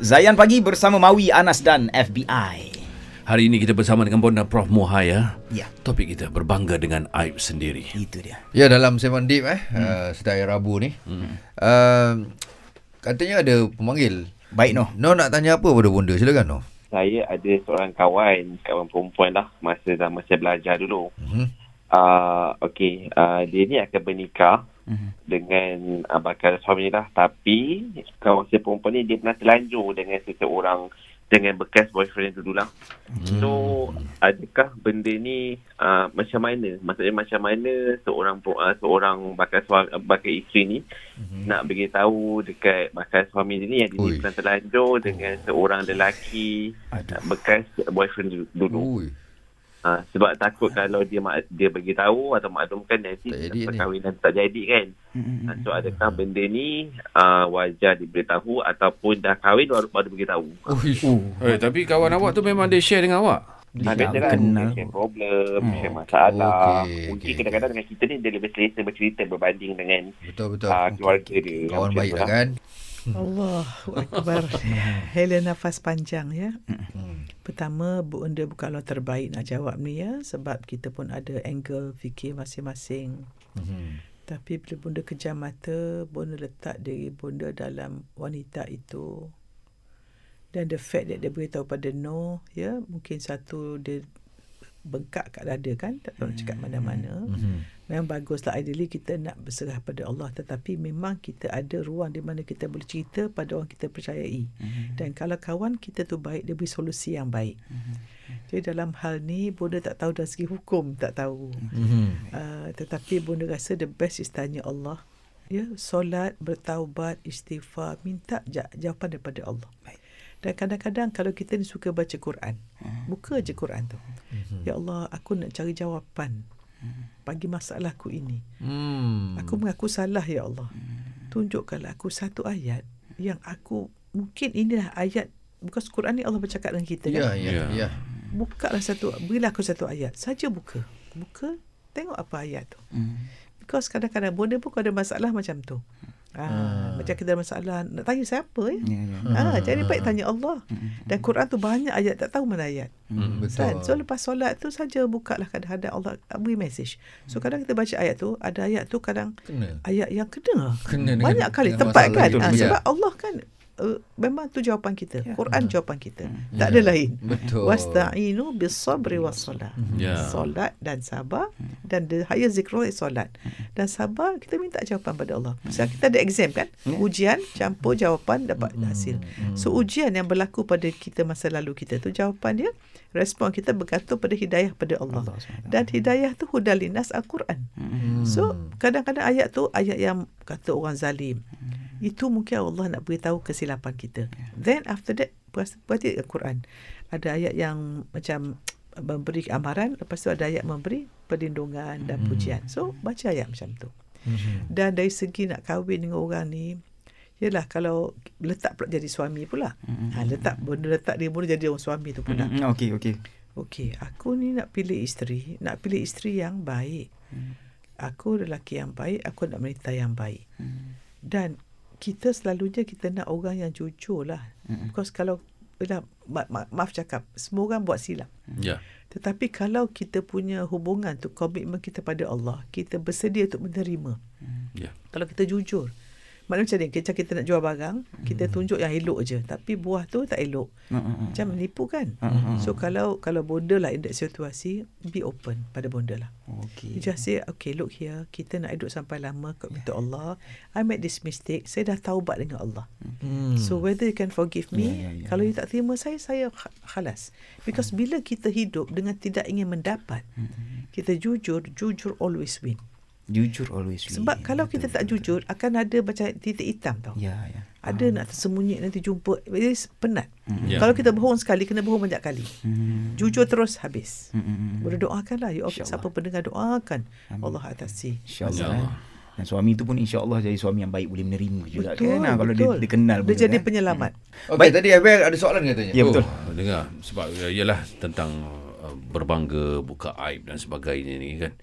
Zayan Pagi bersama Mawi, Anas dan FBI. Hari ini kita bersama dengan Bonda Prof Muhaya. Ya. Topik kita berbangga dengan aib sendiri. Itu dia. Ya dalam Seven Deep eh hmm. uh, setiap hari Rabu ni. Hmm. Uh, katanya ada pemanggil. Baik Noh. No nak tanya apa pada bonda? Silakan Noh. saya ada seorang kawan, kawan perempuan lah masa zaman saya belajar dulu. Mhm. Uh, okay, uh, dia ni akan bernikah Mhm. dengan uh, bakal suami lah. Tapi kawan saya perempuan ni dia pernah terlanjur dengan seseorang dengan bekas boyfriend dulu lah. So, adakah benda ni uh, macam mana? Maksudnya macam mana seorang uh, seorang bakal suami, bakal isteri ni Mhm. nak beritahu dekat bakal suami dia ni yang dia pernah terlanjur dengan seorang lelaki Aduh. bekas boyfriend dulu. dulu. Ui. Ha, sebab takut kalau dia mak, dia bagi tahu atau maklumkan nanti perkahwinan tak jadi kan. Ha, so adakah benda ni uh, wajar diberitahu ataupun dah kahwin baru, baru beritahu. Ui. Uh, Eh, tapi kawan awak tu memang dia share dengan awak. Ha, Dia biasa kan kenal. share problem, Hmm. share masalah. Okey, Mungkin okey. kadang-kadang dengan kita ni dia lebih selesa bercerita berbanding dengan Betul betul. uh, keluarga dia. Kawan baik tu lah kan. Allahu Akbar. Hela nafas panjang ya. Pertama, bunda bukanlah terbaik nak jawab ni ya. Sebab kita pun ada angle fikir masing-masing. Mhm. Tapi bila bunda kejam mata, bunda letak diri bunda dalam wanita itu. Dan the fact that dia beritahu pada no, ya, mungkin satu dia bengkak kat dada kan, tak tahu nak cakap mana-mana. Mhm. Memang baguslah ideally kita nak berserah pada Allah tetapi memang kita ada ruang di mana kita boleh cerita pada orang kita percayai. Mhm. Dan kalau kawan kita tu baik dia beri solusi yang baik. Mhm. Jadi dalam hal ni bonda tak tahu dari segi hukum tak tahu. Mhm. Uh, tetapi bonda rasa the best is tanya Allah. Ya, solat, bertaubat, istighfar, minta ja- jawapan daripada Allah. Baik. Dan kadang-kadang kalau kita ni suka baca Quran, Mhm. buka je Quran tu. Mhm. Ya Allah, aku nak cari jawapan bagi masalahku ini. Hmm. Aku mengaku salah ya Allah. Tunjukkanlah aku satu ayat yang aku mungkin inilah ayat bukan Quran ni Allah bercakap dengan kita Ya kan. ya Ya. ya. Bukalah satu berilah aku satu ayat. Saja buka. Buka tengok apa ayat tu. Mm. Because kadang-kadang bonda pun kalau ada masalah macam tu. Ah, Ah. macam kita ada masalah nak tanya siapa ya? Ya, ya. Ah, jadi baik tanya Allah. Dan Quran tu banyak ayat tak tahu mana ayat. Hmm, Kan? betul. So lepas solat tu saja bukalah kadang-kadang Allah beri message. So kadang kita baca ayat tu, ada ayat tu kadang Kena. ayat yang kena. Kena Banyak kali tepat masalah kan? Ya. sebab Allah kan uh, memang tu jawapan kita. Ya. Quran jawapan kita. Tak Ya. ada lain. Betul. Wasta'inu bis sabri was salat. Ya. Solat dan sabar dan the higher zikr is solat. Dan sabar kita minta jawapan pada Allah. Sebab kita ada exam kan? Ujian campur jawapan dapat hasil. So ujian yang berlaku pada kita masa lalu kita tu jawapan dia respon kita bergantung pada hidayah pada Allah. Allah SWT. Dan hidayah tu hudalinas al-Quran. Hmm. So kadang-kadang ayat tu ayat yang kata orang zalim. Itu mungkin Allah nak beritahu kesilapan kita. Then after that berarti- berarti Al-Quran. Ada ayat yang macam memberi amaran, lepas tu ada ayat memberi perlindungan dan pujian. So baca ayat macam tu. Mhm. Dan dari segi nak kahwin dengan orang ni, Yelah kalau letak pula jadi suami pula. Ha, letak benda letak dia pun jadi orang suami tu pula. Mm, Okey, okey. Okey, aku ni nak pilih isteri, nak pilih isteri yang baik. Aku lelaki yang baik, aku nak wanita yang baik. Dan kita selalunya kita nak orang yang jujur lah. Because kalau Yelah, ma- ma- maaf cakap, semua orang buat silap. Ya. Tetapi kalau kita punya hubungan tu, komitmen kita pada Allah, kita bersedia untuk menerima. Ya. Kalau kita jujur. Maknanya macam ni, kita, kita nak jual barang, kita tunjuk yang elok je. Tapi buah tu tak elok. Mm, mm, mm. Macam menipu kan? So kalau kalau bonda lah in that situasi, be open pada bonda lah. Okey. You just say, okay look here, kita nak hidup sampai lama kat minta Allah. I made this mistake, saya dah taubat dengan Allah. Hmm. So whether you can forgive me, Ya, ya, ya. kalau you tak terima saya, saya kh- khalas. Because bila kita hidup dengan tidak ingin mendapat, kita jujur, jujur always win. Jujur always. Sebab kalau kita tak jujur, akan ada macam titik hitam tau. Ya, ya. Ada nak tersembunyi nanti jumpa Jadi penat Ya. Kalau kita bohong sekali Kena bohong banyak kali Hmm. Jujur terus habis Hmm, hmm, hmm. Boleh doakanlah you all, InsyaAllah. Siapa pendengar doakan Amin. Allah atasi InsyaAllah. Eh. Dan suami tu pun insyaAllah jadi suami yang baik boleh menerima juga Betul kan. ah, Kalau dia, betul. dia kenal Dia jadi kan. penyelamat Okey, Baik. tadi Abel ada soalan katanya. Ya, betul. Oh, dengar sebab uh, ialah tentang uh, berbangga buka aib dan sebagainya ni kan.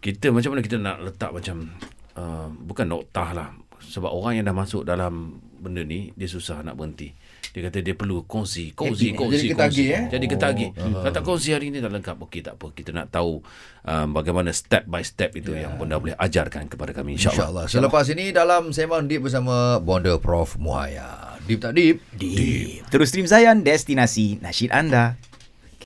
Kita macam mana kita nak letak macam uh, bukan noktah lah sebab orang yang dah masuk dalam benda ni dia susah nak berhenti. Dia kata dia perlu kongsi, kongsi, Happy. kongsi. Jadi ketagih, kongsi. eh? Jadi Oh. ketagih. Kalau tak kongsi hari ni tak lengkap. Okey tak apa. Kita nak tahu um, bagaimana step by step itu yang Bonda boleh ajarkan kepada kami insyaAllah. InsyaAllah. Selepas ini dalam Sembang Deep bersama Bonda Prof Muhaya. Deep tak deep? Deep. Terus stream Zayan, destinasi nasyid anda.